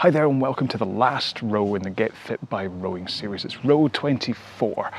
Hi there and welcome to the last row in the Get Fit by Rowing series. It's row 24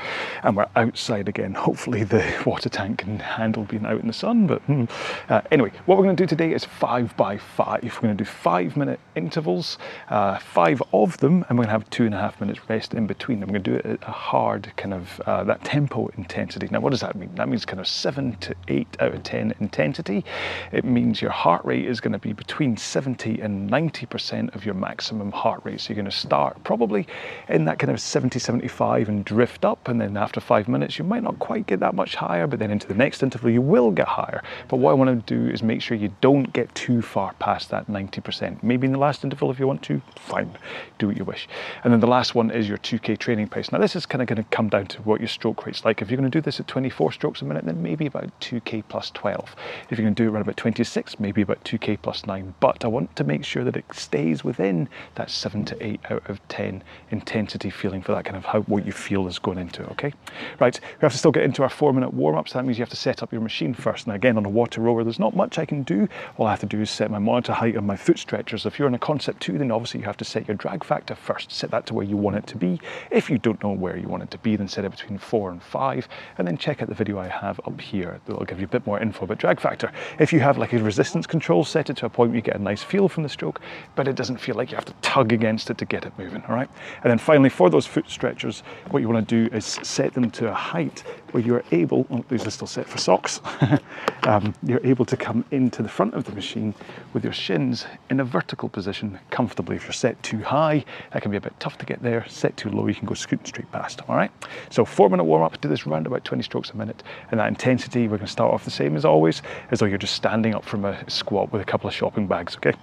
and we're outside again. Hopefully the water tank can handle being out in the sun, but hmm. uh, anyway, what we're going to do today is five by five. We're going to do five minute intervals, uh, five of them, and we're going to have two and a half minutes rest in between. We're going to do it at a hard kind of uh, that tempo intensity. Now, what does that mean? That means kind of seven to eight out of 10 intensity. It means your heart rate is going to be between 70 and 90% of your maximum heart rate. So you're going to start probably in that kind of 70, 75 and drift up. And then after five minutes, you might not quite get that much higher, but then into the next interval, you will get higher. But what I want to do is make sure you don't get too far past that 90%. Maybe in the last interval, if you want to, fine, do what you wish. And then the last one is your 2K training pace. Now, this is kind of going to come down to what your stroke rate's like. If you're going to do this at 24 strokes a minute, then maybe about 2K plus 12. If you're going to do it around about 26, maybe about 2K plus 9. But I want to make sure that it stays within that seven to eight out of 10 intensity feeling for that kind of how what you feel is going into it, okay? Right, we have to still get into our four minute warm up, so that means you have to set up your machine first. Now again, on a water rower, there's not much I can do. All I have to do is set my monitor height and my foot stretchers. If you're in a concept two, then obviously you have to set your drag factor first, set that to where you want it to be. If you don't know where you want it to be, then set it between four and five, and then check out the video I have up here. That'll give you a bit more info about drag factor. If you have like a resistance control, set it to a point where you get a nice feel from the stroke, but it doesn't feel like you have to tug against it to get it moving, all right? And then finally, for those foot stretchers, what you want to do is set them to a height where you're able, oh, these are still set for socks, um, you're able to come into the front of the machine with your shins in a vertical position comfortably. If you're set too high, that can be a bit tough to get there. Set too low, you can go scooting straight past, all right? So four minute warm up, do this round about 20 strokes a minute. And that intensity, we're going to start off the same as always, as though you're just standing up from a squat with a couple of shopping bags, okay?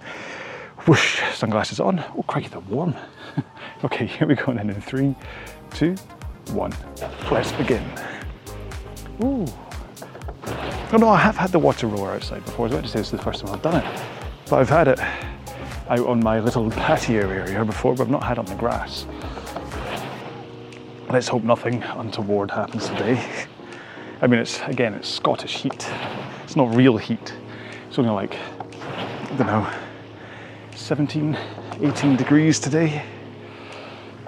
Whoosh, sunglasses on. Oh, crikey, they're warm. okay, here we go. Then in three, two, one. Let's begin. Ooh. Oh no, I have had the water rower outside before. I was about to say this is the first time I've done it. But I've had it out on my little patio area before, but I've not had it on the grass. Let's hope nothing untoward happens today. I mean, it's again, it's Scottish heat. It's not real heat. It's only like, I don't know, 17, 18 degrees today.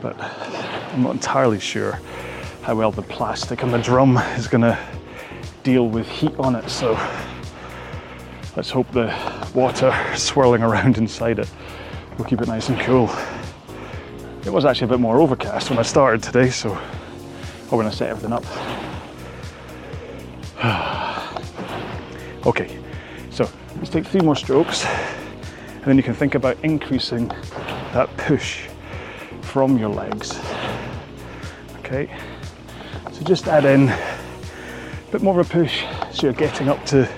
But I'm not entirely sure how well the plastic on the drum is to deal with heat on it. So let's hope the water swirling around inside it will keep it nice and cool. It was actually a bit more overcast when I started today, so or when I set everything up. okay, so let's take three more strokes, then you can think about increasing that push from your legs. Okay, so just add in a bit more of a push so you're getting up to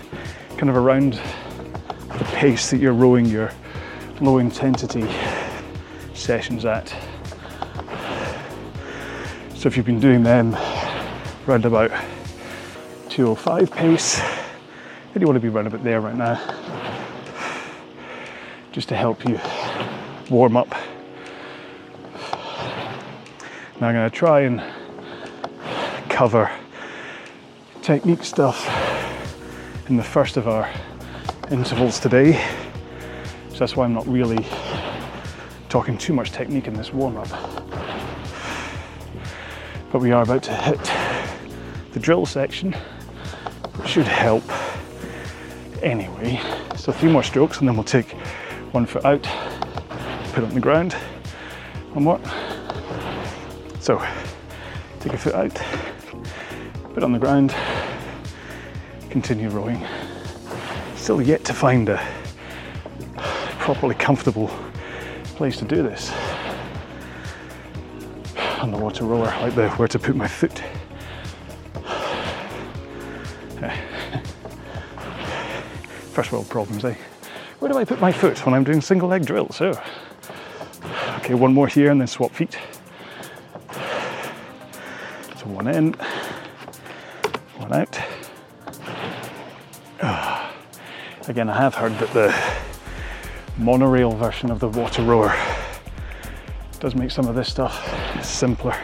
kind of around the pace that you're rowing your low intensity sessions at. So if you've been doing them around about 205 pace, then you want to be around about there right now, just to help you warm up. Now I'm going to try and cover technique stuff in the first of our intervals today. So that's why I'm not really talking too much technique in this warm up but we are about to hit the drill section, which should help anyway. So three more strokes and then we'll take one foot out, put on the ground, one more. So take a foot out, put on the ground, continue rowing. Still yet to find a properly comfortable place to do this on the water rower, like the where to put my foot. First world problems, eh? Where do I put my foot when I'm doing single leg drills? Oh. Okay, one more here and then swap feet. So one in, one out. Oh. Again, I have heard that the monorail version of the water rower does make some of this stuff simpler.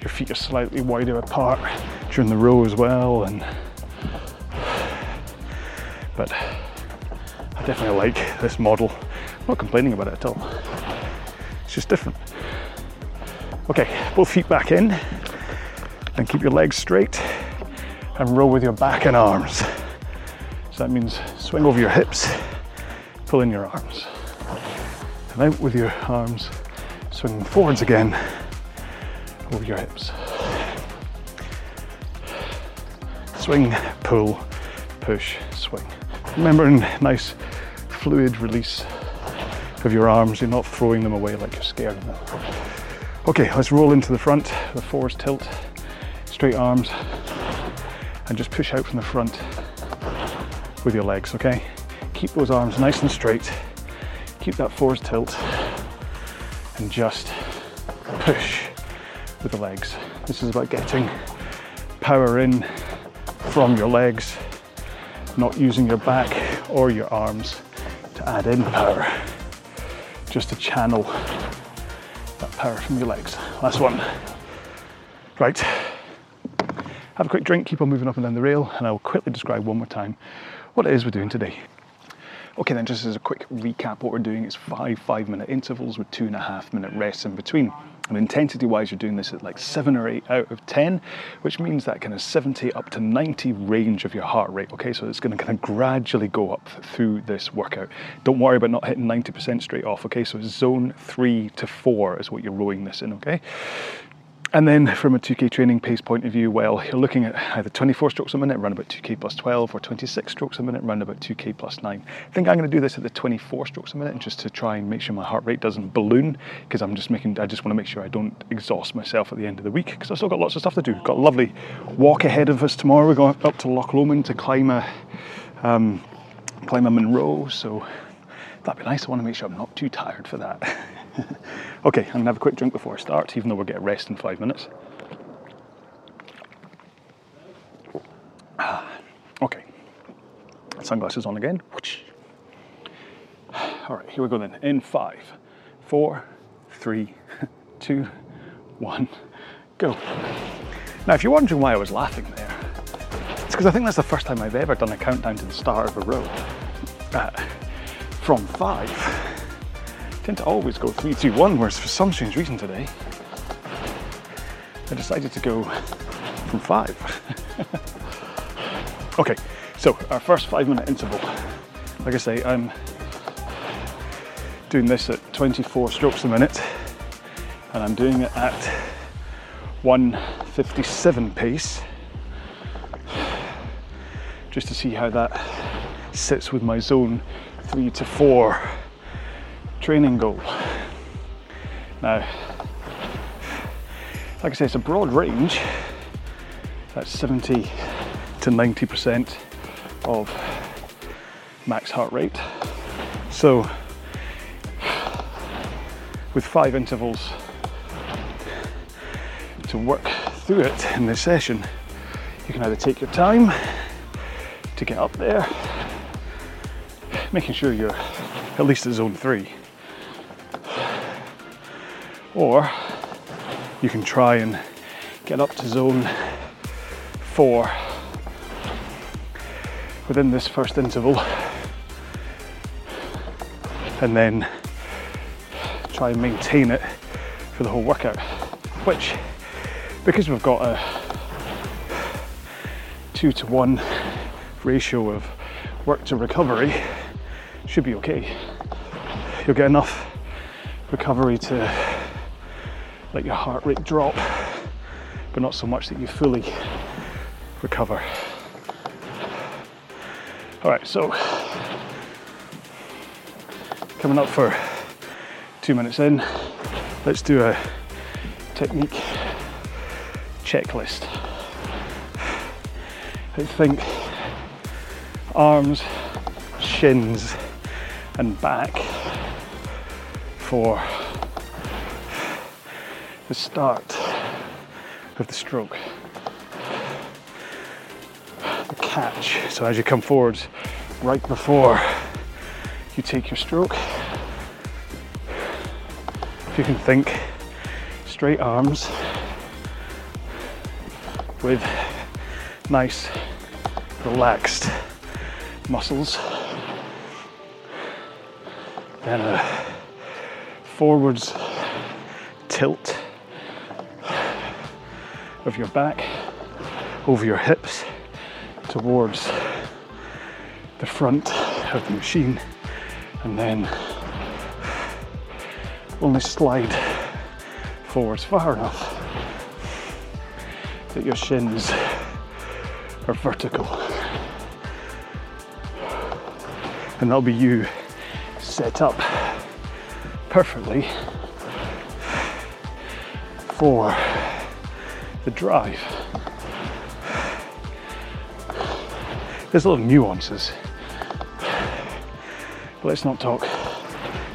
Your feet are slightly wider apart during the row as well, and but definitely like this model. I'm not complaining about it at all. It's just different. Okay, both feet back in and keep your legs straight and roll with your back and arms. So that means swing over your hips, pull in your arms. And out with your arms, swing forwards again over your hips. Swing, pull, push, swing. Remembering nice fluid release of your arms, you're not throwing them away like you're scared of them. Okay, let's roll into the front, the forwards tilt, straight arms, and just push out from the front with your legs, okay? Keep those arms nice and straight, keep that forwards tilt, and just push with the legs. This is about getting power in from your legs, not using your back or your arms add in power, just to channel that power from your legs. Last one. Right. Have a quick drink, keep on moving up and down the rail, and I'll quickly describe one more time what it is we're doing today. Okay, then just as a quick recap, what we're doing is five five minute intervals with two and a half minute rests in between. And intensity wise, you're doing this at like seven or eight out of 10, which means that kind of 70 up to 90 range of your heart rate. Okay, so it's going to kind of gradually go up through this workout. Don't worry about not hitting 90% straight off. Okay, so zone three to four is what you're rowing this in. Okay, and then from a 2K training pace point of view, well, you're looking at either 24 strokes a minute, run about 2K plus 12, or 26 strokes a minute, run about 2K plus 9. I think I'm going to do this at the 24 strokes a minute just to try and make sure my heart rate doesn't balloon because I'm just making, I just want to make sure I don't exhaust myself at the end of the week because I've still got lots of stuff to do. Got a lovely walk ahead of us tomorrow. We're going up to Loch Lomond to climb a, um, climb a Munro, so that'd be nice. I want to make sure I'm not too tired for that. okay, I'm gonna have a quick drink before I start, even though we'll get a rest in five minutes. Okay, sunglasses on again. All right, here we go then. In five, four, three, two, one, go. Now, if you're wondering why I was laughing there, it's because I think that's the first time I've ever done a countdown to the start of a row. Uh, from five tend to always go three, two, one, whereas for some strange reason today, I decided to go from five. okay, so our first five minute interval. Like I say, I'm doing this at 24 strokes a minute, and I'm doing it at 157 pace, just to see how that sits with my zone three to four training goal. Now, like I say, it's a broad range. That's 70 to 90% of max heart rate. So, with five intervals to work through it in this session, you can either take your time to get up there, making sure you're at least at zone three, or you can try and get up to zone four within this first interval. And then try and maintain it for the whole workout which because we've got a two to one ratio of work to recovery should be okay. You'll get enough recovery to let your heart rate drop, but not so much that you fully recover. All right, so coming up for two minutes in, let's do a technique checklist. I think arms, shins, and back for the start of the stroke. The catch. So as you come forwards, right before you take your stroke, if you can think straight arms with nice relaxed muscles, then a forwards tilt of your back over your hips towards the front of the machine and then only slide forwards far enough that your shins are vertical. And that'll be you set up perfectly for the drive. There's a lot of nuances. But let's not talk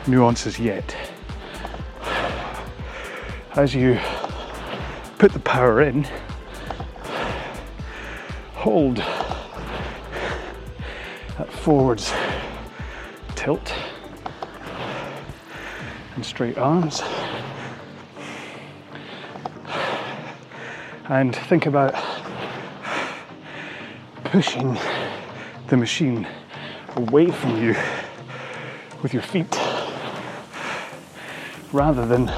nuances yet. As you put the power in, hold that forwards tilt and straight arms. And think about pushing the machine away from you with your feet rather than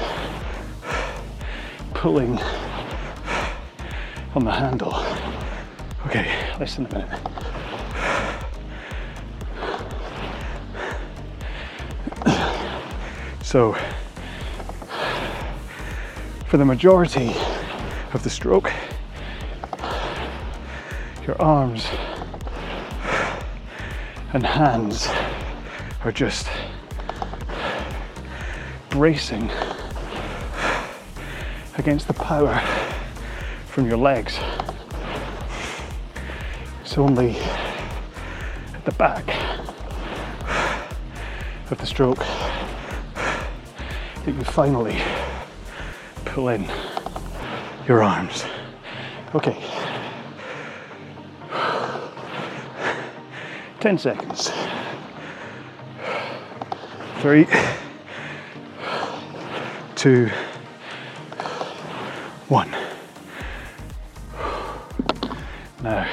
pulling on the handle. Okay, less than a minute. So, for the majority of the stroke, your arms and hands are just bracing against the power from your legs. It's only at the back of the stroke that you finally pull in your arms. Okay. 10 seconds. Three, two, one. Now,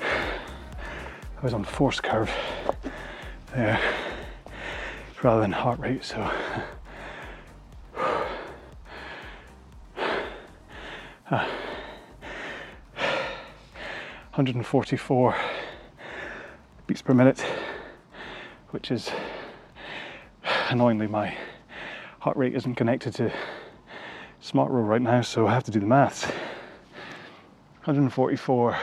I was on force curve there rather than heart rate, so. Uh, 144 beats per minute, which is annoyingly my heart rate isn't connected to smart right now, so I have to do the maths. 144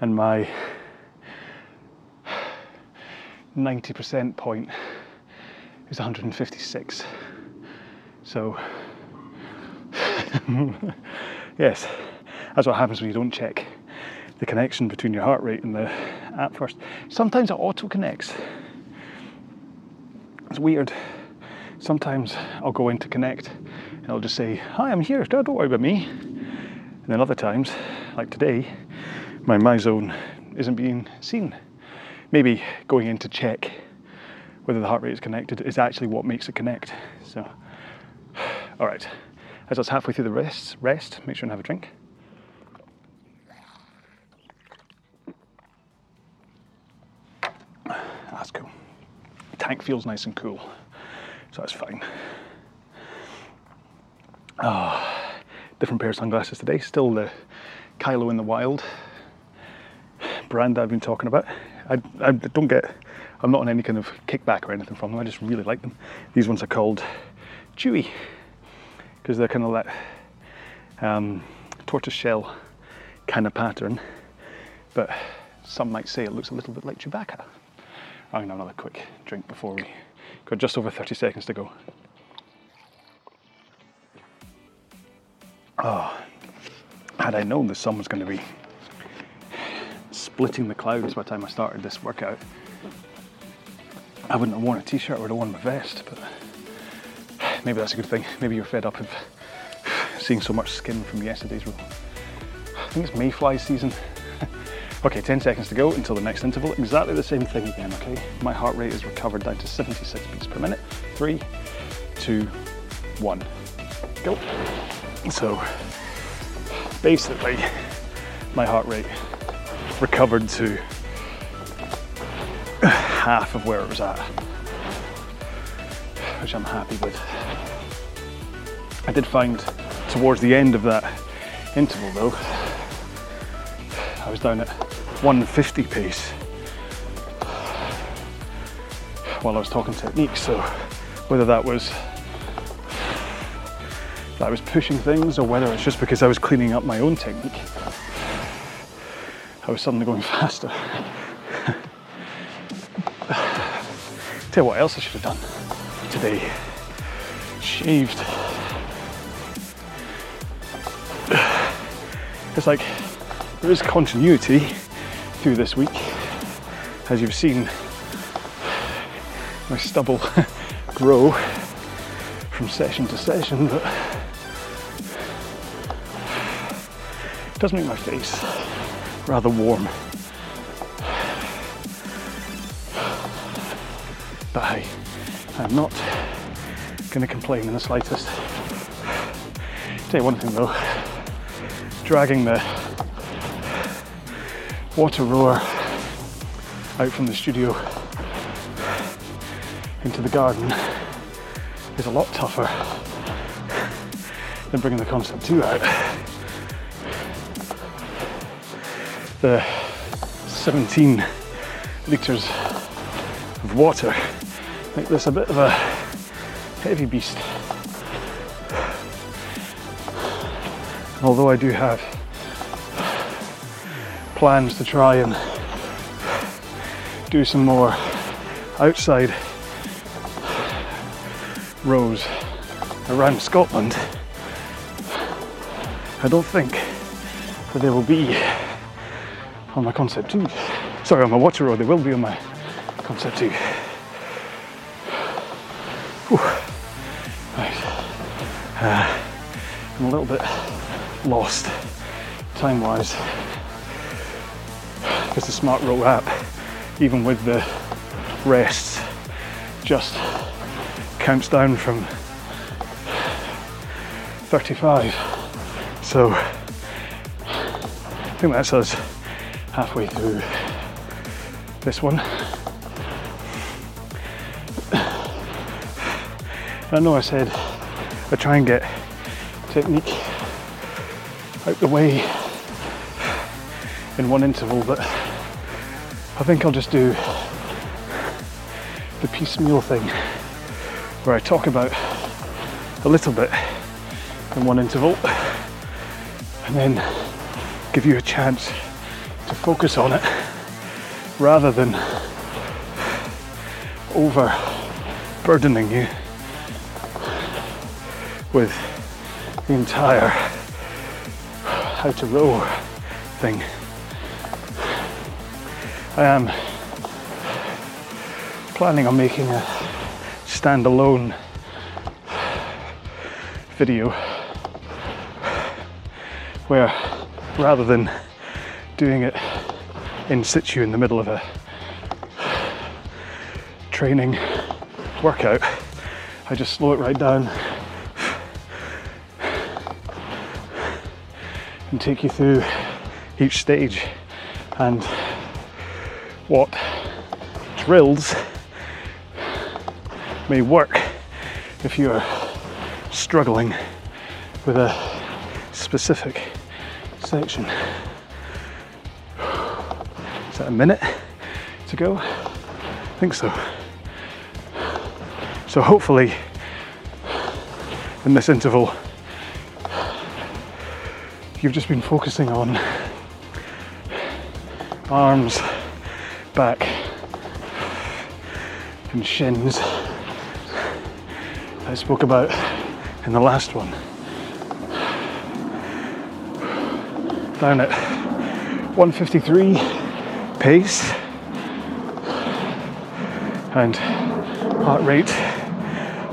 and my 90% point is 156. So, yes, that's what happens when you don't check the connection between your heart rate and the app first. Sometimes it auto connects. It's weird. Sometimes I'll go in to connect and it'll just say, Hi, I'm here, don't worry about me. And then other times, like today, my MyZone isn't being seen. Maybe going in to check whether the heart rate is connected is actually what makes it connect. So, all right, as I was halfway through the rest, rest, make sure and have a drink. That's cool. Tank feels nice and cool, so that's fine. Oh, different pair of sunglasses today. Still the Kylo in the Wild brand I've been talking about. I, I don't get, I'm not on any kind of kickback or anything from them. I just really like them. These ones are called Chewy because they're kind of like um, tortoise shell kind of pattern, but some might say it looks a little bit like Chewbacca. I'm gonna have another quick drink before we got just over 30 seconds to go. Oh, had I known the sun was going to be splitting the clouds by the time I started this workout, I wouldn't have worn a t-shirt, I would have worn my vest, but maybe that's a good thing. Maybe you're fed up of seeing so much skin from yesterday's row. I think it's mayfly season. okay, 10 seconds to go until the next interval. Exactly the same thing again, okay? My heart rate is recovered down to 76 beats per minute. Three, two, one, go. So basically, my heart rate recovered to half of where it was at. Which I'm happy with. I did find towards the end of that interval though, I was down at 150 pace while I was talking technique. So whether that was that I was pushing things or whether it's just because I was cleaning up my own technique, I was suddenly going faster. Tell you what else I should have done today. Shaved. It's like there is continuity through this week. As you've seen, my stubble grow from session to session, but it does make my face rather warm. I'm not going to complain in the slightest. Tell you one thing though, dragging the water rower out from the studio into the garden is a lot tougher than bringing the Concept 2 out. The 17 litres of water make this a bit of a heavy beast. Although I do have plans to try and do some more outside rows around Scotland, I don't think that they will be on my Concept 2. Sorry, on my water rower, they will be on my Concept 2. A little bit lost time wise because the Smart Row app, even with the rests, just counts down from 35. So I think that's us halfway through this one. I know I said I try and get technique. Out the way. In one interval, but I think I'll just do the piecemeal thing where I talk about a little bit in one interval and then give you a chance to focus on it rather than overburdening you with the entire how to row thing. I am planning on making a standalone video where rather than doing it in situ in the middle of a training workout, I just slow it right down and take you through each stage and what drills may work if you're struggling with a specific section. Is that a minute to go? I think so. So hopefully in this interval you've just been focusing on arms, back, and shins. I spoke about in the last one. Down at 153 pace and heart rate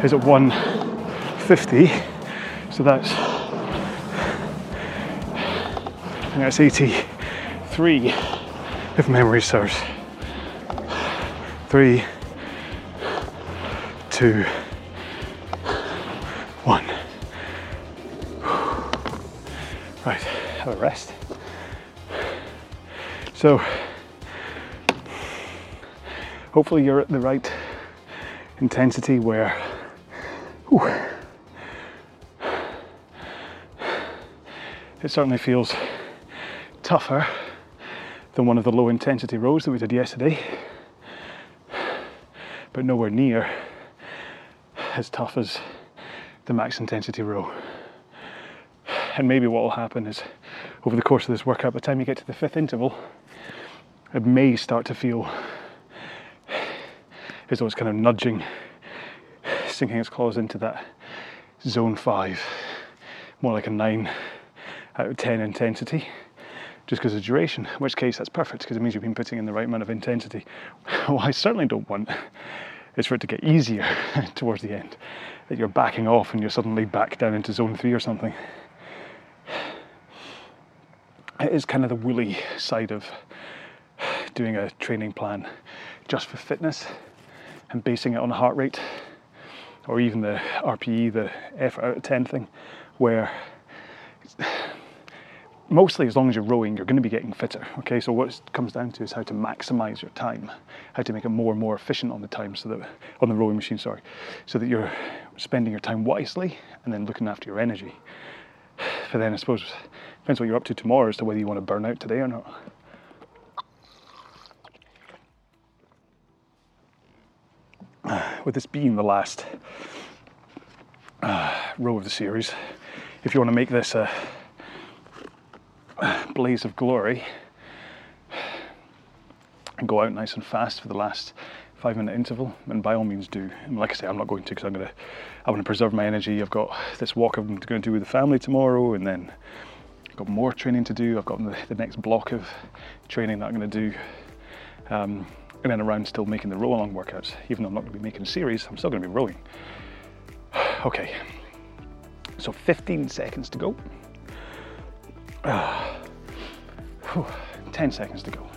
is at 150 so that's and that's 83 if memory serves. Three, two, one. Right, have a rest. So, hopefully, you're at the right intensity where Whew. It certainly feels tougher than one of the low intensity rows that we did yesterday, but nowhere near as tough as the max intensity row. And maybe what will happen is over the course of this workout, by the time you get to the fifth interval, it may start to feel as though it's kind of nudging, sinking its claws into that zone five, more like a nine out of 10 intensity just because of duration, in which case that's perfect because it means you've been putting in the right amount of intensity. what I certainly don't want is for it to get easier towards the end, that you're backing off and you're suddenly back down into zone three or something. It is kind of the woolly side of doing a training plan just for fitness and basing it on heart rate or even the RPE, the effort out of 10 thing, where mostly as long as you're rowing, you're going to be getting fitter. Okay, so what it comes down to is how to maximize your time, how to make it more and more efficient on the time, so that on the rowing machine, sorry, so that you're spending your time wisely and then looking after your energy. But then I suppose depends what you're up to tomorrow as to whether you want to burn out today or not. With this being the last uh, row of the series, if you want to make this a blaze of glory and go out nice and fast for the last five minute interval, and by all means do. And like I say, I'm not going to because I'm gonna I want to preserve my energy. I've got this walk I'm going to do with the family tomorrow, and then I've got more training to do. I've got the, the next block of training that I'm going to do. Um, and then around still making the row along workouts. Even though I'm not going to be making series, I'm still going to be rowing. okay, so 15 seconds to go. Whew, 10 seconds to go.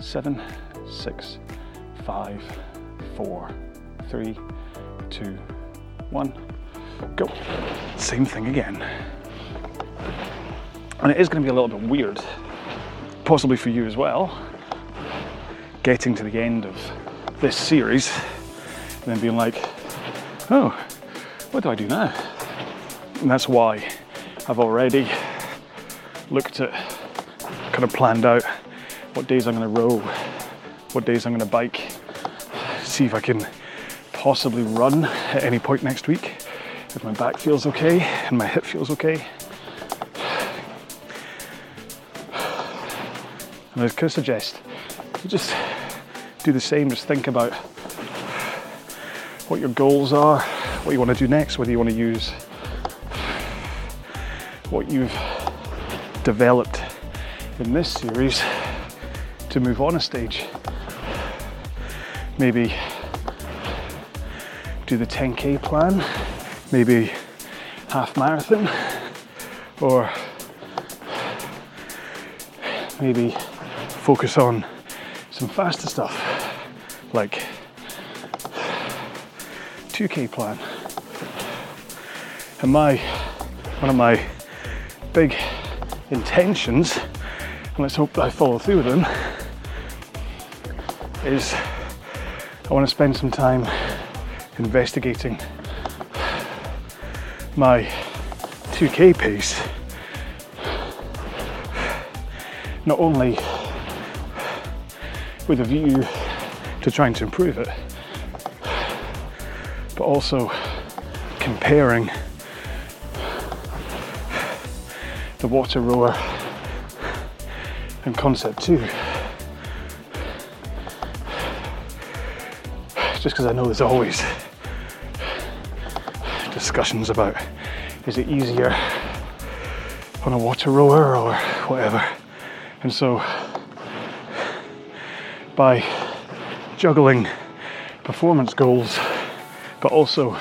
Seven, six, five, four, three, two, one, go. Same thing again. And it is going to be a little bit weird, possibly for you as well, getting to the end of this series and then being like, oh, what do I do now? And that's why I've already looked at, kind of planned out what days I'm going to row, what days I'm going to bike, see if I can possibly run at any point next week if my back feels okay and my hip feels okay. And I could suggest you just do the same, just think about what your goals are, what you want to do next, whether you want to use what you've developed in this series to move on a stage. Maybe do the 10k plan, maybe half marathon, or maybe focus on some faster stuff like 2k plan. And my one of my big intentions, and let's hope that I follow through with them, is I want to spend some time investigating my 2k pace. Not only with a view to trying to improve it, but also comparing the water rower and concept two. Just because I know there's always discussions about is it easier on a water rower or whatever. And so by juggling performance goals but also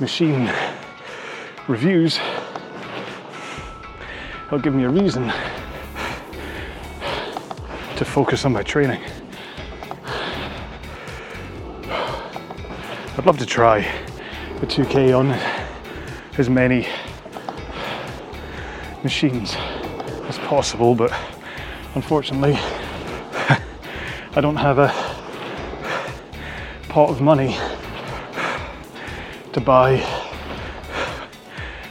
machine reviews it'll give me a reason to focus on my training. I'd love to try the 2K on as many machines as possible, but unfortunately, I don't have a pot of money to buy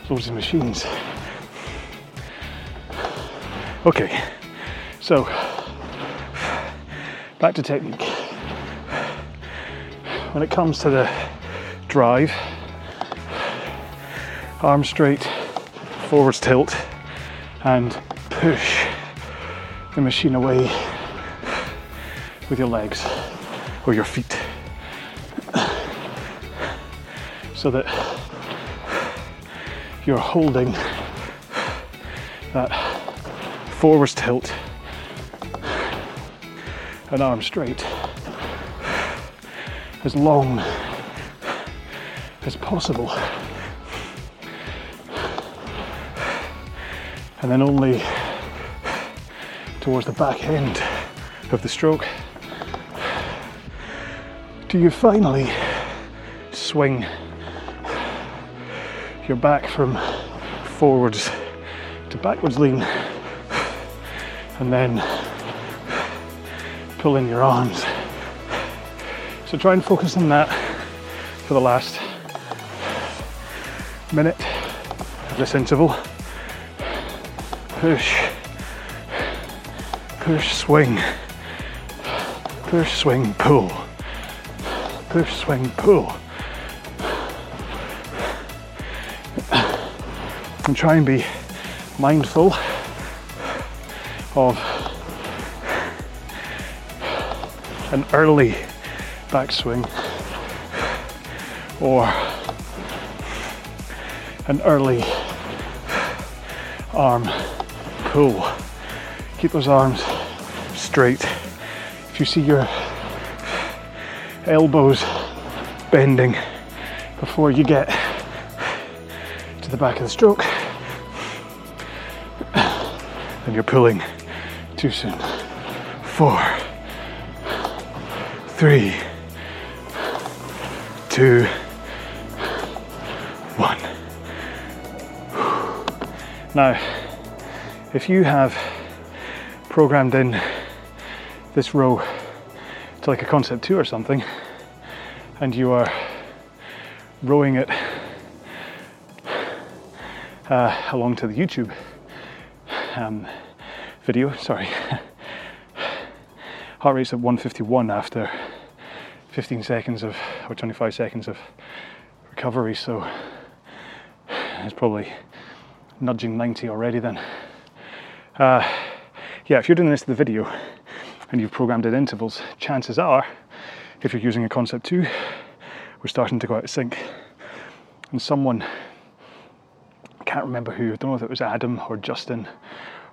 loads of machines. Okay, so back to technique. When it comes to the drive, arm straight, forwards tilt, and push the machine away with your legs or your feet so that you're holding that forwards tilt. And arm straight. As long as possible. And then only towards the back end of the stroke do you finally swing your back from forwards to backwards lean and then pull in your arms. So try and focus on that for the last minute of this interval. Push, push, swing, push, swing, pull, push, swing, pull. And try and be mindful of an early backswing or an early arm pull. Keep those arms straight. If you see your elbows bending before you get to the back of the stroke, then you're pulling too soon. Four, three, two, one. Now, if you have programmed in this row to like a concept two or something, and you are rowing it uh, along to the YouTube um, video, sorry, heart rate's at 151 after 15 seconds of, or 25 seconds of recovery, so it's probably nudging 90 already then. Uh, yeah, if you're doing this to the video and you've programmed in intervals, chances are, if you're using a concept two, we're starting to go out of sync. And someone, I can't remember who, I don't know if it was Adam or Justin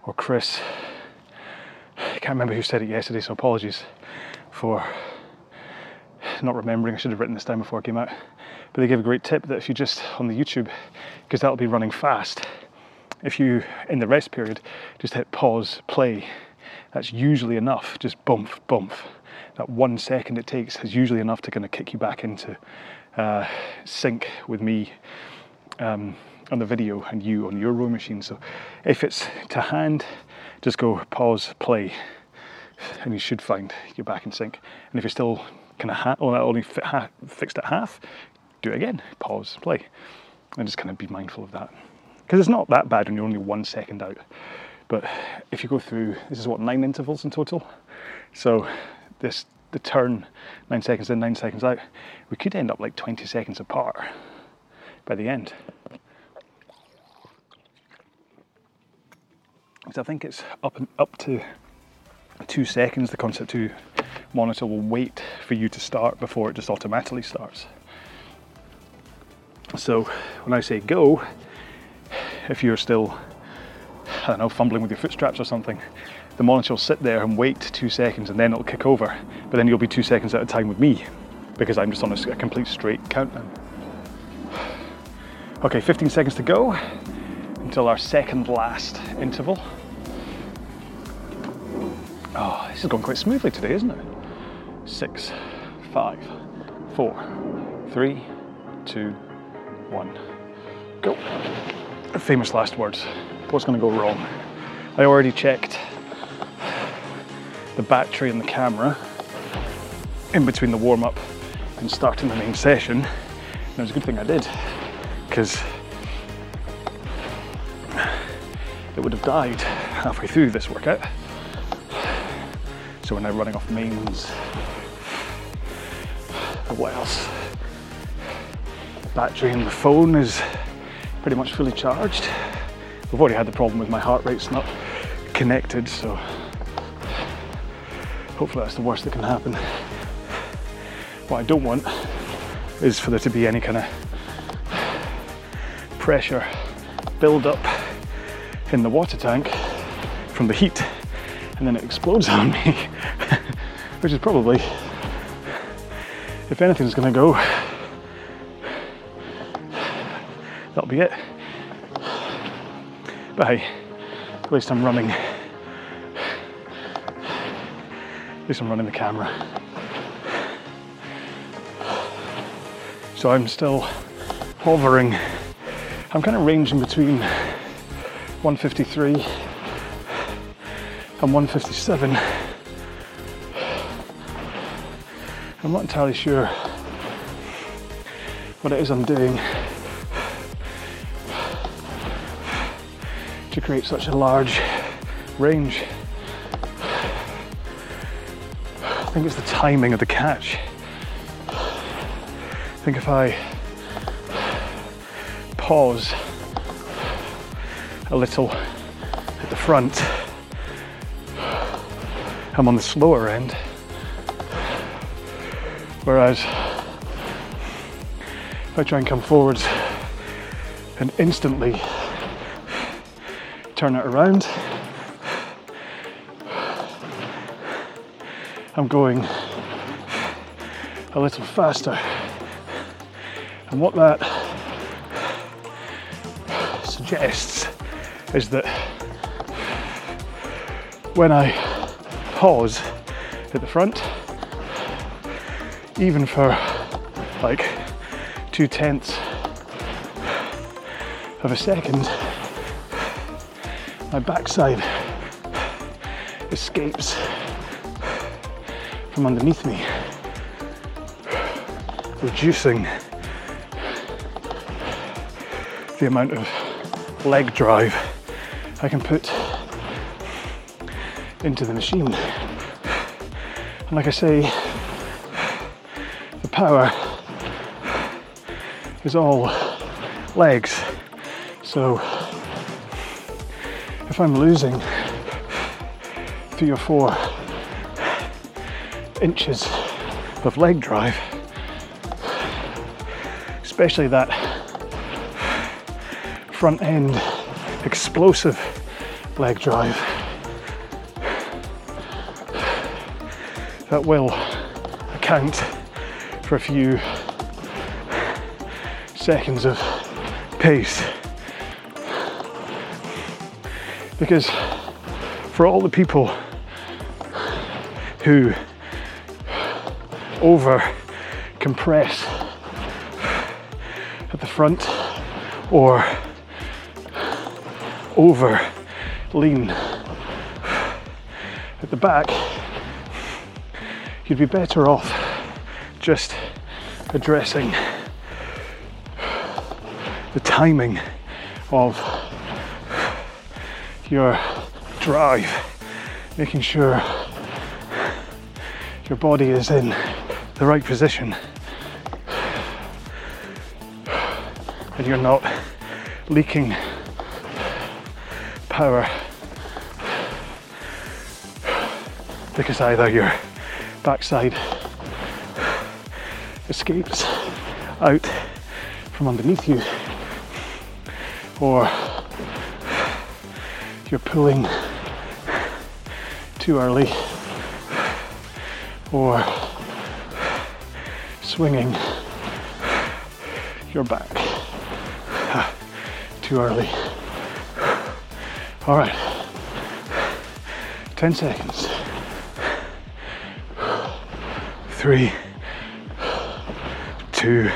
or Chris, I can't remember who said it yesterday, so apologies for not remembering. I should have written this down before it came out. But they gave a great tip that if you just on the YouTube, because that'll be running fast, if you in the rest period just hit pause, play, that's usually enough. Just bump, bump. That one second it takes is usually enough to kind of kick you back into uh, sync with me. Um, on the video and you on your row machine. So if it's to hand, just go pause, play, and you should find you're back in sync. And if you're still kind of ha- oh, only ha- fixed at half, do it again, pause, play, and just kind of be mindful of that. Because it's not that bad when you're only one second out. But if you go through, this is what nine intervals in total. So this the turn nine seconds in, nine seconds out, we could end up like 20 seconds apart by the end. So I think it's up and up to two seconds. The Concept 2 monitor will wait for you to start before it just automatically starts. So when I say go, if you're still, I don't know, fumbling with your foot straps or something, the monitor will sit there and wait two seconds and then it'll kick over. But then you'll be two seconds at a time with me because I'm just on a, a complete straight countdown. Okay, 15 seconds to go until our second last interval. Oh, this is going quite smoothly today, isn't it? Six, five, four, three, two, one, go. Famous last words. What's going to go wrong? I already checked the battery and the camera in between the warm up and starting the main session And it was a good thing I did, because it would have died halfway through this workout. So we're now running off mains. What else? Battery in the phone is pretty much fully charged. We've already had the problem with my heart rate's not connected, so hopefully that's the worst that can happen. What I don't want is for there to be any kind of pressure build up in the water tank from the heat and then it explodes on me, which is probably, if anything's to go, that'll be it. But hey, at least I'm running. At least I'm running the camera. So I'm still hovering. I'm kind of ranging between 153 and 157. I'm not entirely sure what it is I'm doing to create such a large range. I think it's the timing of the catch. I think if I pause a little at the front, I'm on the slower end. Whereas if I try and come forwards and instantly turn it around. I'm going a little faster. And what that suggests is that when I pause at the front, even for like two tenths of a second, my backside escapes from underneath me, reducing the amount of leg drive I can put into the machine. And like I say, the power is all legs. So if I'm losing three or four inches of leg drive, especially that front end explosive leg drive, that will account for a few seconds of pace. Because for all the people who over compress at the front or over lean. At the back, you'd be better off just addressing the timing of your drive, making sure your body is in the right position and you're not leaking power because either your backside escapes out from underneath you or you're pulling too early or swinging your back too early. All right, 10 seconds. Three, two,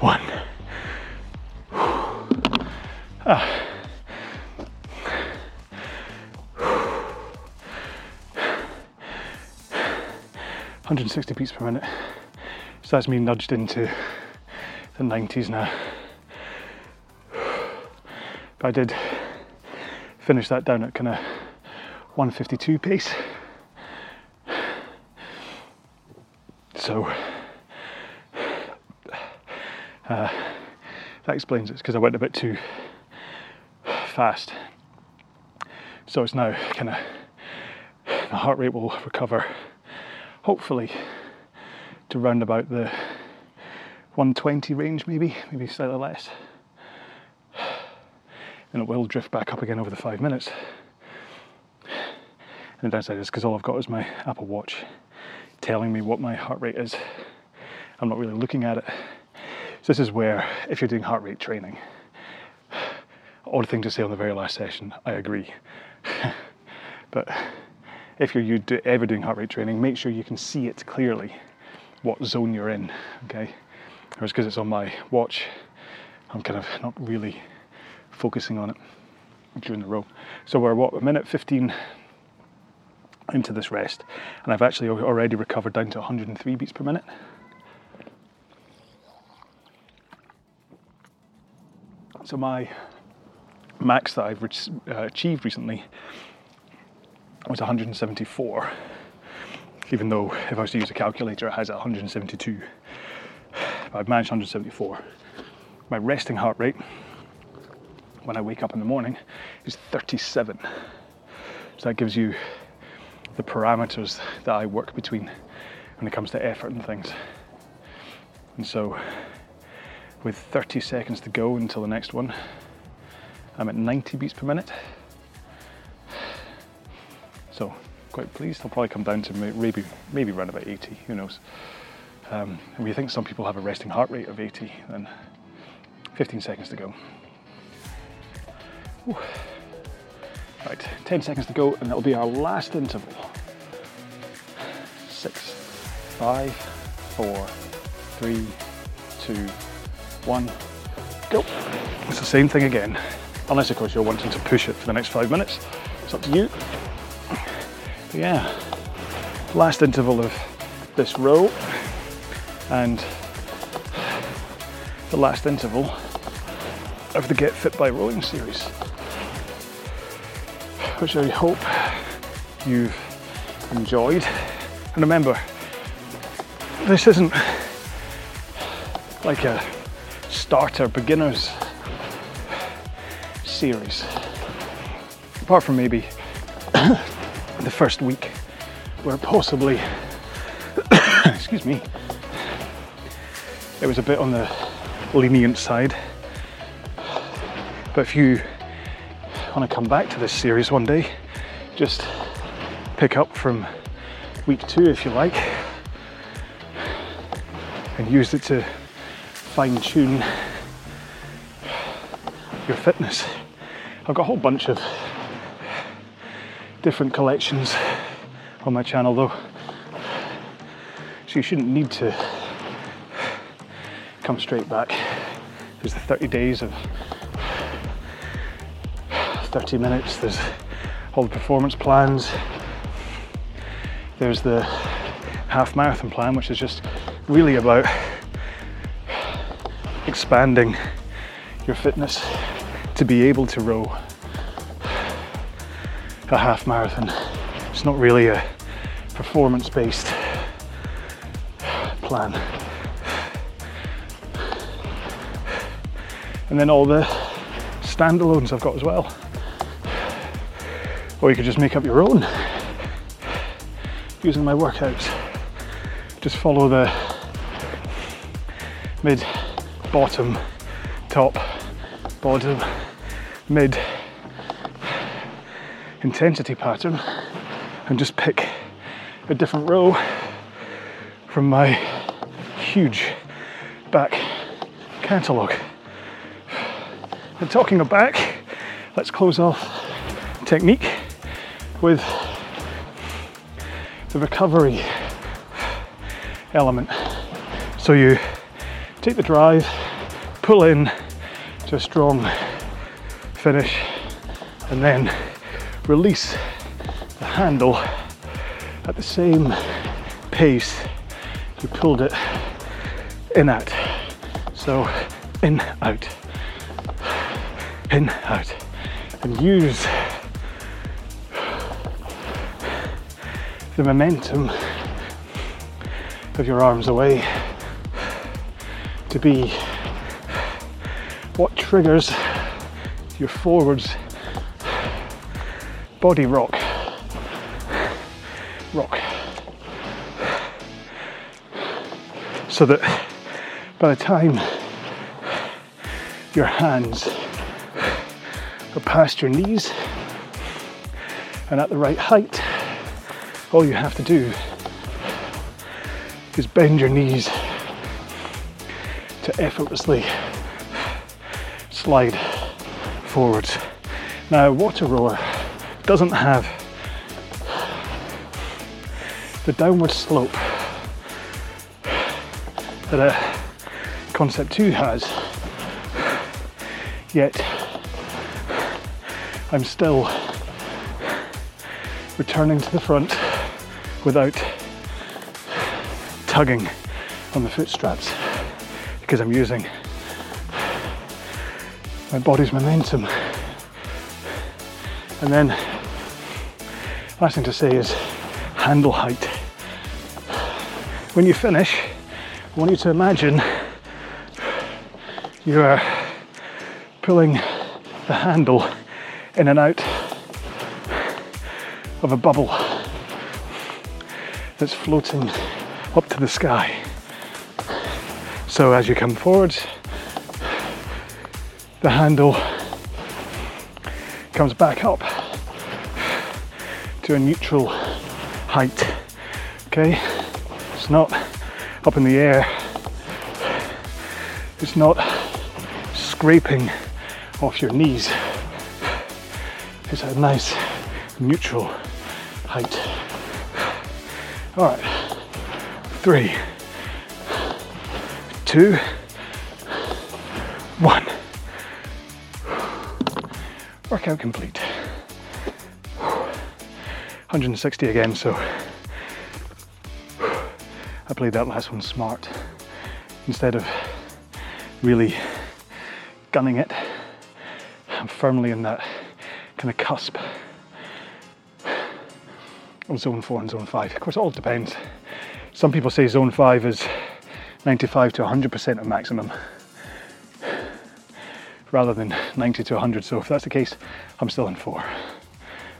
one. Ah. 160 beats per minute So that's me nudged into the 90s now. But I did finish that down at kind of 152 pace. So uh, that explains it because I went a bit too fast. So it's now kind of my heart rate will recover, hopefully, to round about the 120 range, maybe, maybe slightly less. And it will drift back up again over the five minutes. And the downside is because all I've got is my Apple Watch telling me what my heart rate is. I'm not really looking at it. So this is where, if you're doing heart rate training, odd thing to say on the very last session, I agree. but if you're ever doing heart rate training, make sure you can see it clearly what zone you're in, okay? Whereas because it's on my watch, I'm kind of not really focusing on it during the row. So we're what, a minute 15 into this rest, and I've actually already recovered down to 103 beats per minute. So my max that I've re- uh, achieved recently was 174, even though if I was to use a calculator, it has 172. But I've managed 174. My resting heart rate when I wake up in the morning is 37. So that gives you the parameters that I work between when it comes to effort and things. And so, with 30 seconds to go until the next one, I'm at 90 beats per minute. So quite pleased. I'll probably come down to maybe maybe around about 80. Who knows? Um, and we think some people have a resting heart rate of 80. Then 15 seconds to go. Right, 10 seconds to go, and that'll be our last interval. Six, five, four, three, two, one, go. It's the same thing again, unless of course you're wanting to push it for the next five minutes. It's up to you. But yeah, last interval of this row, and the last interval of the Get Fit by Rowing series which I hope you've enjoyed. And remember, this isn't like a starter beginners series. Apart from maybe the first week where possibly excuse me it was a bit on the lenient side. But if you want to come back to this series one day, just pick up from week two if you like, and use it to fine tune your fitness. I've got a whole bunch of different collections on my channel though, so you shouldn't need to come straight back. There's the 30 days of 30 minutes. There's all the performance plans. There's the half marathon plan, which is just really about expanding your fitness to be able to row a half marathon. It's not really a performance based plan. And then all the standalones I've got as well or you could just make up your own using my workouts. Just follow the mid, bottom, top, bottom, mid intensity pattern and just pick a different row from my huge back catalogue. And talking of back, let's close off technique with the recovery element. So you take the drive, pull in to a strong finish, and then release the handle at the same pace you pulled it in, out. So in, out, in, out. And use the momentum of your arms away to be what triggers your forwards body rock. Rock. So that by the time your hands are past your knees and at the right height, all you have to do is bend your knees to effortlessly slide forwards. Now, water rower doesn't have the downward slope that a concept 2 has, yet I'm still returning to the front without tugging on the foot straps because I'm using my body's momentum. And then, last thing to say is handle height. When you finish, I want you to imagine you are pulling the handle in and out of a bubble that's floating up to the sky. So as you come forwards, the handle comes back up to a neutral height. Okay, it's not up in the air, it's not scraping off your knees, it's a nice neutral height. All right, three, two, one. Workout complete. 160 again, so I played that last one smart. Instead of really gunning it, I'm firmly in that kind of cusp of zone four and zone five. Of course, it all depends. Some people say zone five is 95 to 100% of maximum rather than 90 to 100. So if that's the case, I'm still in four.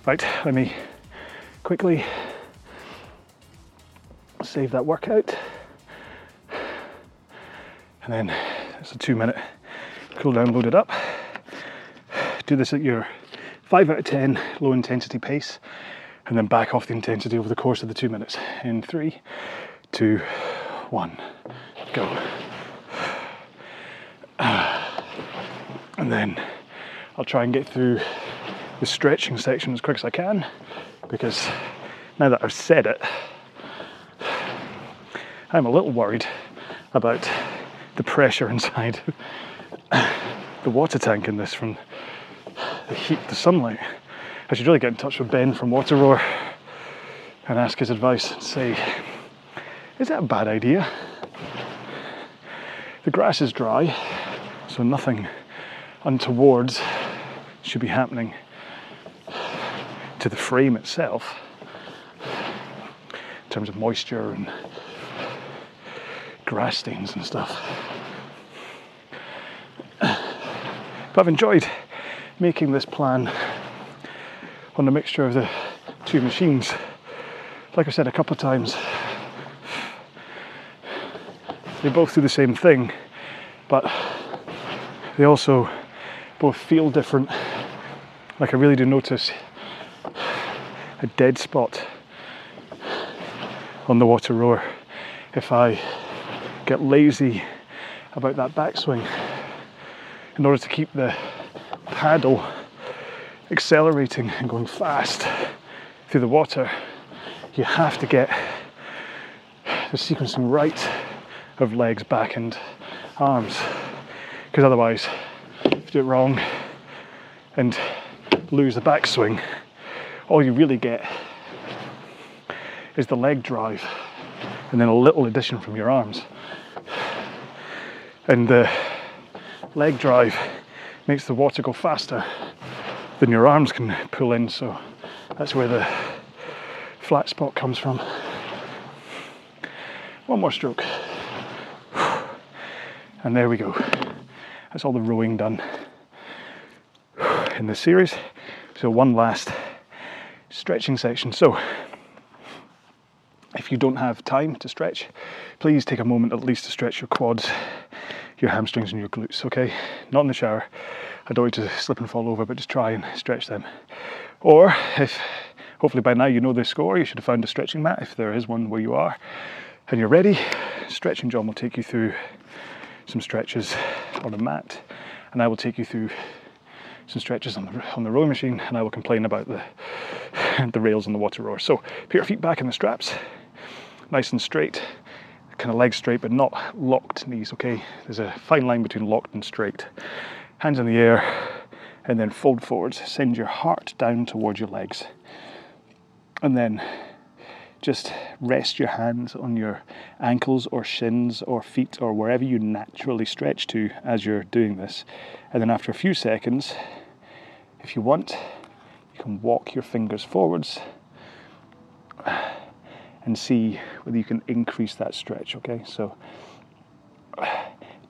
Right, let me quickly save that workout. And then it's a two minute cool down, load it up. Do this at your five out of 10 low intensity pace and then back off the intensity over the course of the two minutes. In three, two, one, go. And then I'll try and get through the stretching section as quick as I can because now that I've said it, I'm a little worried about the pressure inside the water tank in this from the heat, the sunlight. I should really get in touch with Ben from Water Rower and ask his advice and say, is that a bad idea? The grass is dry, so nothing untowards should be happening to the frame itself in terms of moisture and grass stains and stuff. But I've enjoyed making this plan on the mixture of the two machines. Like I said a couple of times, they both do the same thing, but they also both feel different. Like I really do notice a dead spot on the water rower if I get lazy about that backswing in order to keep the paddle accelerating and going fast through the water you have to get the sequencing right of legs back and arms because otherwise if you do it wrong and lose the backswing, all you really get is the leg drive and then a little addition from your arms. And the leg drive makes the water go faster than your arms can pull in. So that's where the flat spot comes from. One more stroke. And there we go. That's all the rowing done in this series. So, one last stretching section. So, if you don't have time to stretch, please take a moment at least to stretch your quads, your hamstrings, and your glutes, okay? Not in the shower. I don't want you to slip and fall over, but just try and stretch them. Or if hopefully by now you know the score, you should have found a stretching mat if there is one where you are and you're ready. Stretching John will take you through some stretches on a mat, and I will take you through some stretches on the on the rowing machine, and I will complain about the the rails on the water rower. So put your feet back in the straps, nice and straight, kind of legs straight, but not locked knees. Okay, there's a fine line between locked and straight. Hands in the air, and then fold forwards. Send your heart down towards your legs, and then just rest your hands on your ankles or shins or feet or wherever you naturally stretch to as you're doing this. And then after a few seconds, if you want, you can walk your fingers forwards and see whether you can increase that stretch, okay? So,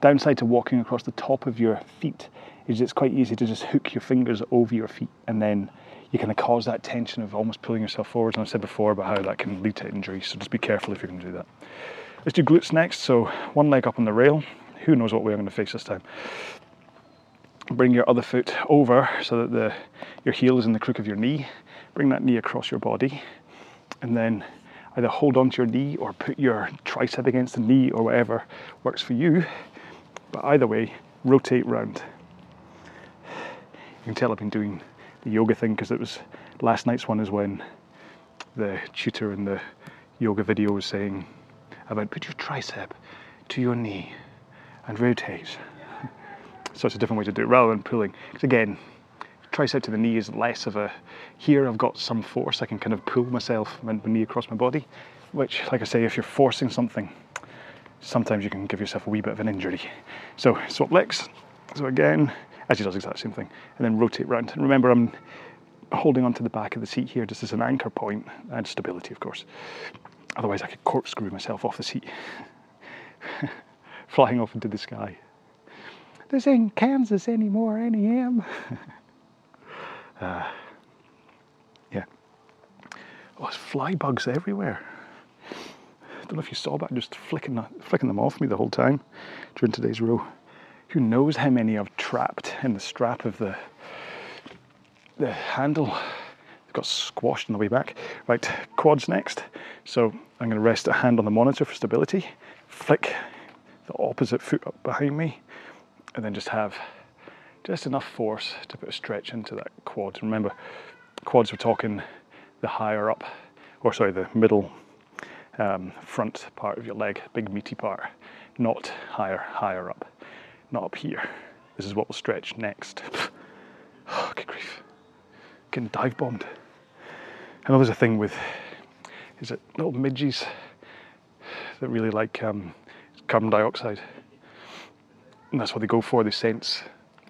downside to walking across the top of your feet is it's quite easy to just hook your fingers over your feet and then you kind of cause that tension of almost pulling yourself forwards. And I've said before about how that can lead to injury, so just be careful if you're going to do that. Let's do glutes next. So one leg up on the rail. Who knows what way I'm going to face this time? Bring your other foot over so that the your heel is in the crook of your knee. Bring that knee across your body, and then either hold onto your knee or put your tricep against the knee or whatever works for you. But either way, rotate round. You can tell I've been doing the yoga thing because it was last night's one is when the tutor in the yoga video was saying about put your tricep to your knee and rotate. So it's a different way to do it rather than pulling. Because again, tricep to the knee is less of a here I've got some force, I can kind of pull myself my knee across my body. Which, like I say, if you're forcing something, sometimes you can give yourself a wee bit of an injury. So swap legs. So again, as he does exactly the same thing, and then rotate round. And remember, I'm holding onto the back of the seat here just as an anchor point and stability, of course. Otherwise, I could corkscrew myself off the seat, flying off into the sky. This ain't Kansas anymore, NEM. uh, yeah. Oh, there's fly bugs everywhere. I don't know if you saw that, just flicking, flicking them off me the whole time during today's row who knows how many I've trapped in the strap of the the handle. They've got squashed on the way back. Right, quads next. So I'm going to rest a hand on the monitor for stability, flick the opposite foot up behind me, and then just have just enough force to put a stretch into that quad. Remember, quads we're talking the higher up, or sorry, the middle um, front part of your leg, big meaty part, not higher, higher up not up here. This is what will stretch next. oh, good grief. Getting dive bombed. I know there's a thing with, is it little midges that really like um, carbon dioxide? And that's what they go for. They sense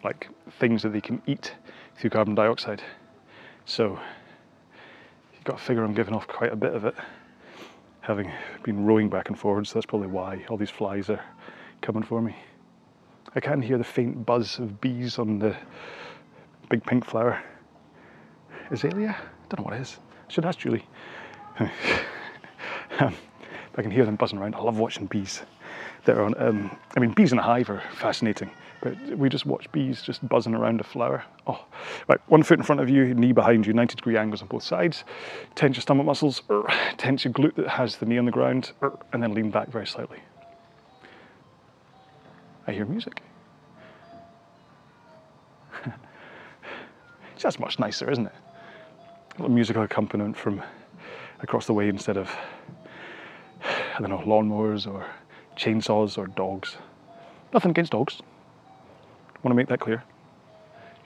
like things that they can eat through carbon dioxide. So you've got to figure I'm giving off quite a bit of it, having been rowing back and forwards. So that's probably why all these flies are coming for me. I can hear the faint buzz of bees on the big pink flower. Azalea? I don't know what it is. I should ask Julie. um, I can hear them buzzing around. I love watching bees. That are on, um, I mean, bees in a hive are fascinating, but we just watch bees just buzzing around a flower. Oh, right, one foot in front of you, knee behind you, 90 degree angles on both sides. Tense your stomach muscles, tense your glute that has the knee on the ground, and then lean back very slightly. I hear music. That's much nicer, isn't it? A little musical accompaniment from across the way instead of, I don't know, lawnmowers or chainsaws or dogs. Nothing against dogs. Want to make that clear.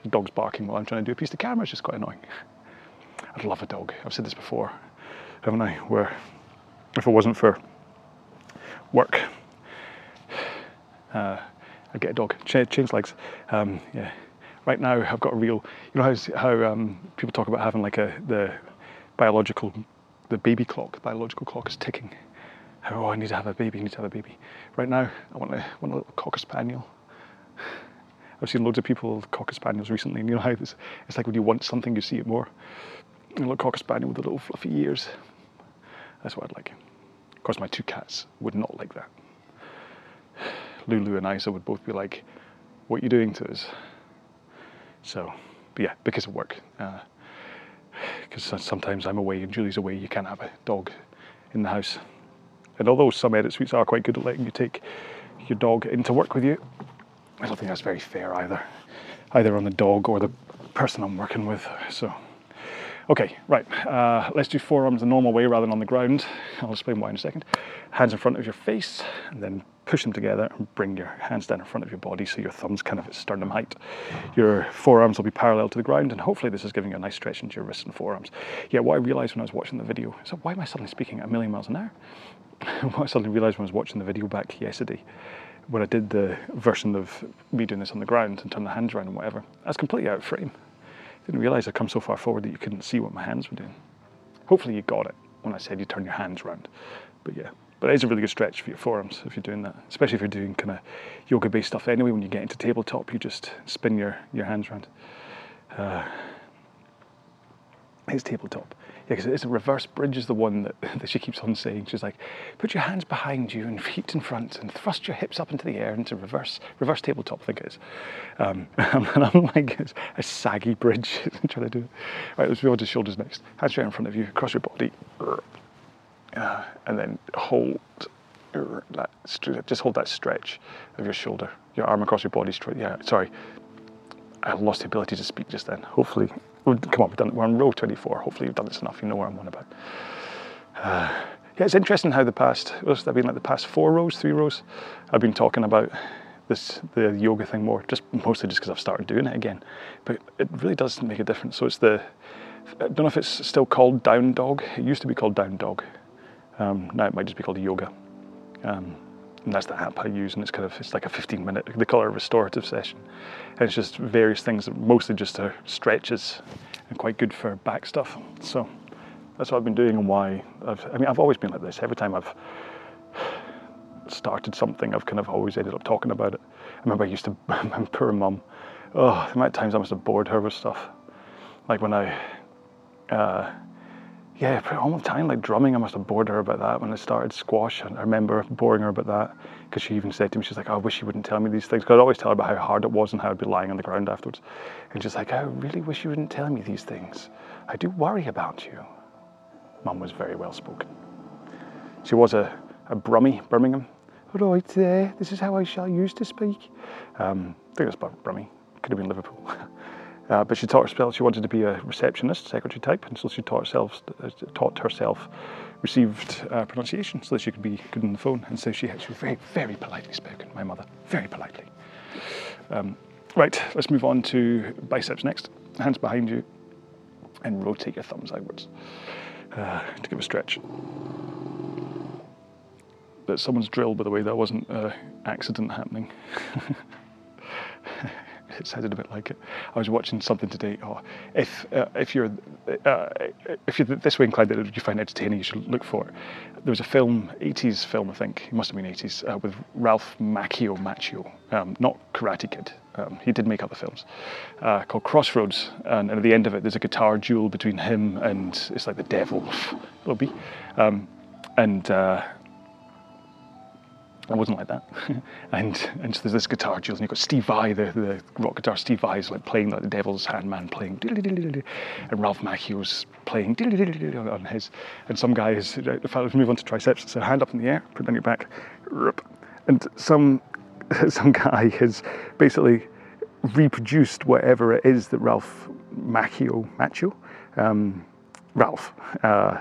The Dogs barking while I'm trying to do a piece of camera is just quite annoying. I'd love a dog. I've said this before, haven't I? Where if it wasn't for work, uh, I'd get a dog. Ch- change legs. Um, yeah. Right now, I've got a real. You know how how um, people talk about having like a the biological, the baby clock. biological clock is ticking. Oh, I need to have a baby. I need to have a baby. Right now, I want a want a little cocker spaniel. I've seen loads of people with cocker spaniels recently, and you know how it's, it's like when you want something, you see it more. A little cocker spaniel with the little fluffy ears. That's what I'd like. Of course, my two cats would not like that. Lulu and Isa would both be like, "What are you doing to us?" So, but yeah, because of work. Because uh, sometimes I'm away and Julie's away, you can't have a dog in the house. And although some edit suites are quite good at letting you take your dog into work with you, I don't think that's very fair either, either on the dog or the person I'm working with. So, okay, right, uh, let's do forearms the normal way rather than on the ground. I'll explain why in a second. Hands in front of your face, and then push them together and bring your hands down in front of your body so your thumbs kind of at sternum height. Your forearms will be parallel to the ground, and hopefully this is giving you a nice stretch into your wrists and forearms. Yeah, what I realised when I was watching the video, so why am I suddenly speaking at a million miles an hour? what I suddenly realised when I was watching the video back yesterday when I did the version of me doing this on the ground and turn the hands around and whatever, I was completely out of frame. Didn't realise I'd come so far forward that you couldn't see what my hands were doing. Hopefully you got it when I said you turn your hands around. But yeah, but it is a really good stretch for your forearms if you're doing that, especially if you're doing kind of yoga-based stuff anyway. When you get into tabletop, you just spin your, your hands around. Uh, it's tabletop. Yeah, because it's a reverse bridge is the one that, that she keeps on saying. She's like, put your hands behind you and feet in front and thrust your hips up into the air into reverse reverse tabletop, I think it is. Um, and I'm like, it's a saggy bridge trying to do it. Right, let's move on to shoulders next. Hands straight in front of you, across your body. Uh, and then hold that, just hold that stretch of your shoulder, your arm across your body straight. Yeah, sorry. I lost the ability to speak just then. Hopefully, come on, we've done, we're on row 24. Hopefully, you've done this enough. You know what I'm on about. Uh, yeah, it's interesting how the past, what's that been like the past four rows, three rows? I've been talking about this, the yoga thing more, just mostly just because I've started doing it again. But it really does make a difference. So it's the, I don't know if it's still called down dog. It used to be called down dog. Um, now it might just be called yoga. Um, and that's the app I use, and it's kind of it's like a 15 minute, they call it a restorative session, and it's just various things, mostly just stretches, and quite good for back stuff. So that's what I've been doing, and why I've, I mean I've always been like this. Every time I've started something, I've kind of always ended up talking about it. I remember I used to, my poor mum, oh, the amount of times I must have bored her with stuff, like when I. Uh, yeah, all the time, like drumming, I must have bored her about that when I started squash. I remember boring her about that because she even said to me, she's like, oh, I wish you wouldn't tell me these things. Because I'd always tell her about how hard it was and how I'd be lying on the ground afterwards. And she's like, I really wish you wouldn't tell me these things. I do worry about you. Mum was very well spoken. She was a, a Brummie, Birmingham. Right there, this is how I shall use to speak. Um, I think it was Brummie, could have been Liverpool. Uh, but she taught herself she wanted to be a receptionist, secretary type, and so she taught herself uh, taught herself received uh, pronunciation so that she could be good on the phone. And so she, she was very, very politely spoken, my mother, very politely. Um, right, let's move on to biceps next. Hands behind you and rotate your thumbs outwards uh, to give a stretch. But someone's drill, by the way, that wasn't an accident happening. it sounded a bit like it. I was watching something today. Oh, if uh, if you're uh, if you're this way inclined that you find entertaining, you should look for it. There was a film, 80s film, I think, it must have been 80s, uh, with Ralph Macchio, Macchio, um, not Karate Kid. Um, he did make other films uh, called Crossroads, and, and, at the end of it, there's a guitar duel between him and it's like the devil, will be, um, and it wasn't like that. and and so there's this guitar duel, and you've got Steve Vai, the, the rock guitar. Steve Vai is like playing like the Devil's Handman playing, and Ralph Macchio's playing on his, and some guy is, if I move on to triceps, so hand up in the air, put on your back, and some some guy has basically reproduced whatever it is that Ralph Macchio, Macchio, um, Ralph, uh,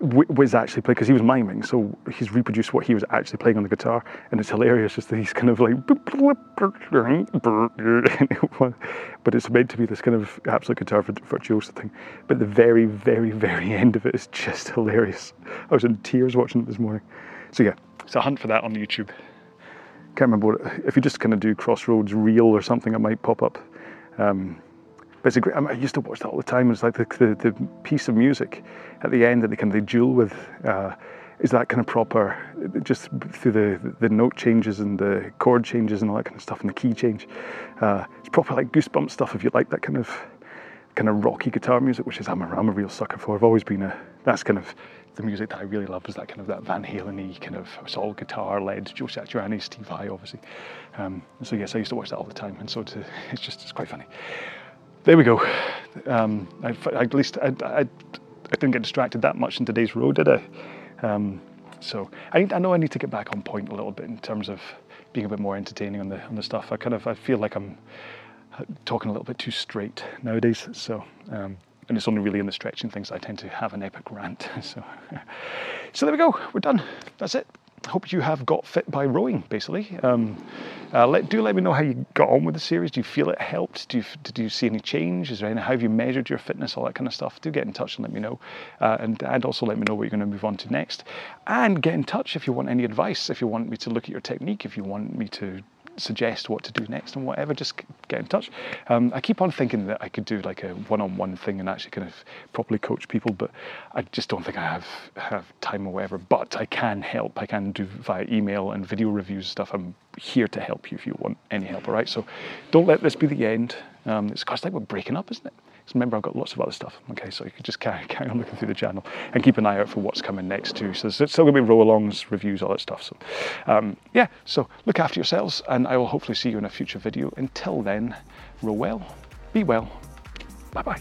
was actually playing because he was miming, so he's reproduced what he was actually playing on the guitar, and it's hilarious. Just that he's kind of like, but it's meant to be this kind of absolute guitar virtuoso thing. But the very, very, very end of it is just hilarious. I was in tears watching it this morning. So yeah, so hunt for that on YouTube. can't remember what, if you just kind of do Crossroads Reel or something, it might pop up. Um, but it's a great, I used to watch that all the time. It's like the, the, the piece of music at the end that they kind of they duel with. Uh, is that kind of proper, just through the, the note changes and the chord changes and all that kind of stuff and the key change. Uh, it's proper like goosebump stuff if you like that kind of kind of rocky guitar music, which is I'm a, I'm a real sucker for. I've always been a, that's kind of the music that I really love is that kind of that Van Halen-y kind of it's all guitar led, Joe Satriani, Steve Vai obviously. Um, so yes, I used to watch that all the time and so to, it's just, it's quite funny. There we go. Um, I, at least I, I, I, didn't get distracted that much in today's row, did I? Um, so I, I know I need to get back on point a little bit in terms of being a bit more entertaining on the on the stuff. I kind of I feel like I'm talking a little bit too straight nowadays. So um, and it's only really in the stretching things I tend to have an epic rant. So so there we go. We're done. That's it hope you have got fit by rowing, basically. Um, uh, let, do let me know how you got on with the series. Do you feel it helped? Do you, did you see any change? Is there any, how have you measured your fitness, all that kind of stuff? Do get in touch and let me know. Uh, and, and also let me know what you're going to move on to next. And get in touch if you want any advice, if you want me to look at your technique, if you want me to suggest what to do next and whatever, just get in touch. Um, I keep on thinking that I could do like a one-on-one thing and actually kind of properly coach people, but I just don't think I have have time or whatever. But I can help. I can do via email and video reviews stuff. I'm here to help you if you want any help. All right. So don't let this be the end. Um, it's, of like we're breaking up, isn't it? Because remember, I've got lots of other stuff. Okay, so you can just carry, carry on looking through the channel and keep an eye out for what's coming next too. So there's still going to be RowAlongs, reviews, all that stuff. So um, yeah, so look after yourselves, and I will hopefully see you in a future video. Until then, row well, be well, bye bye.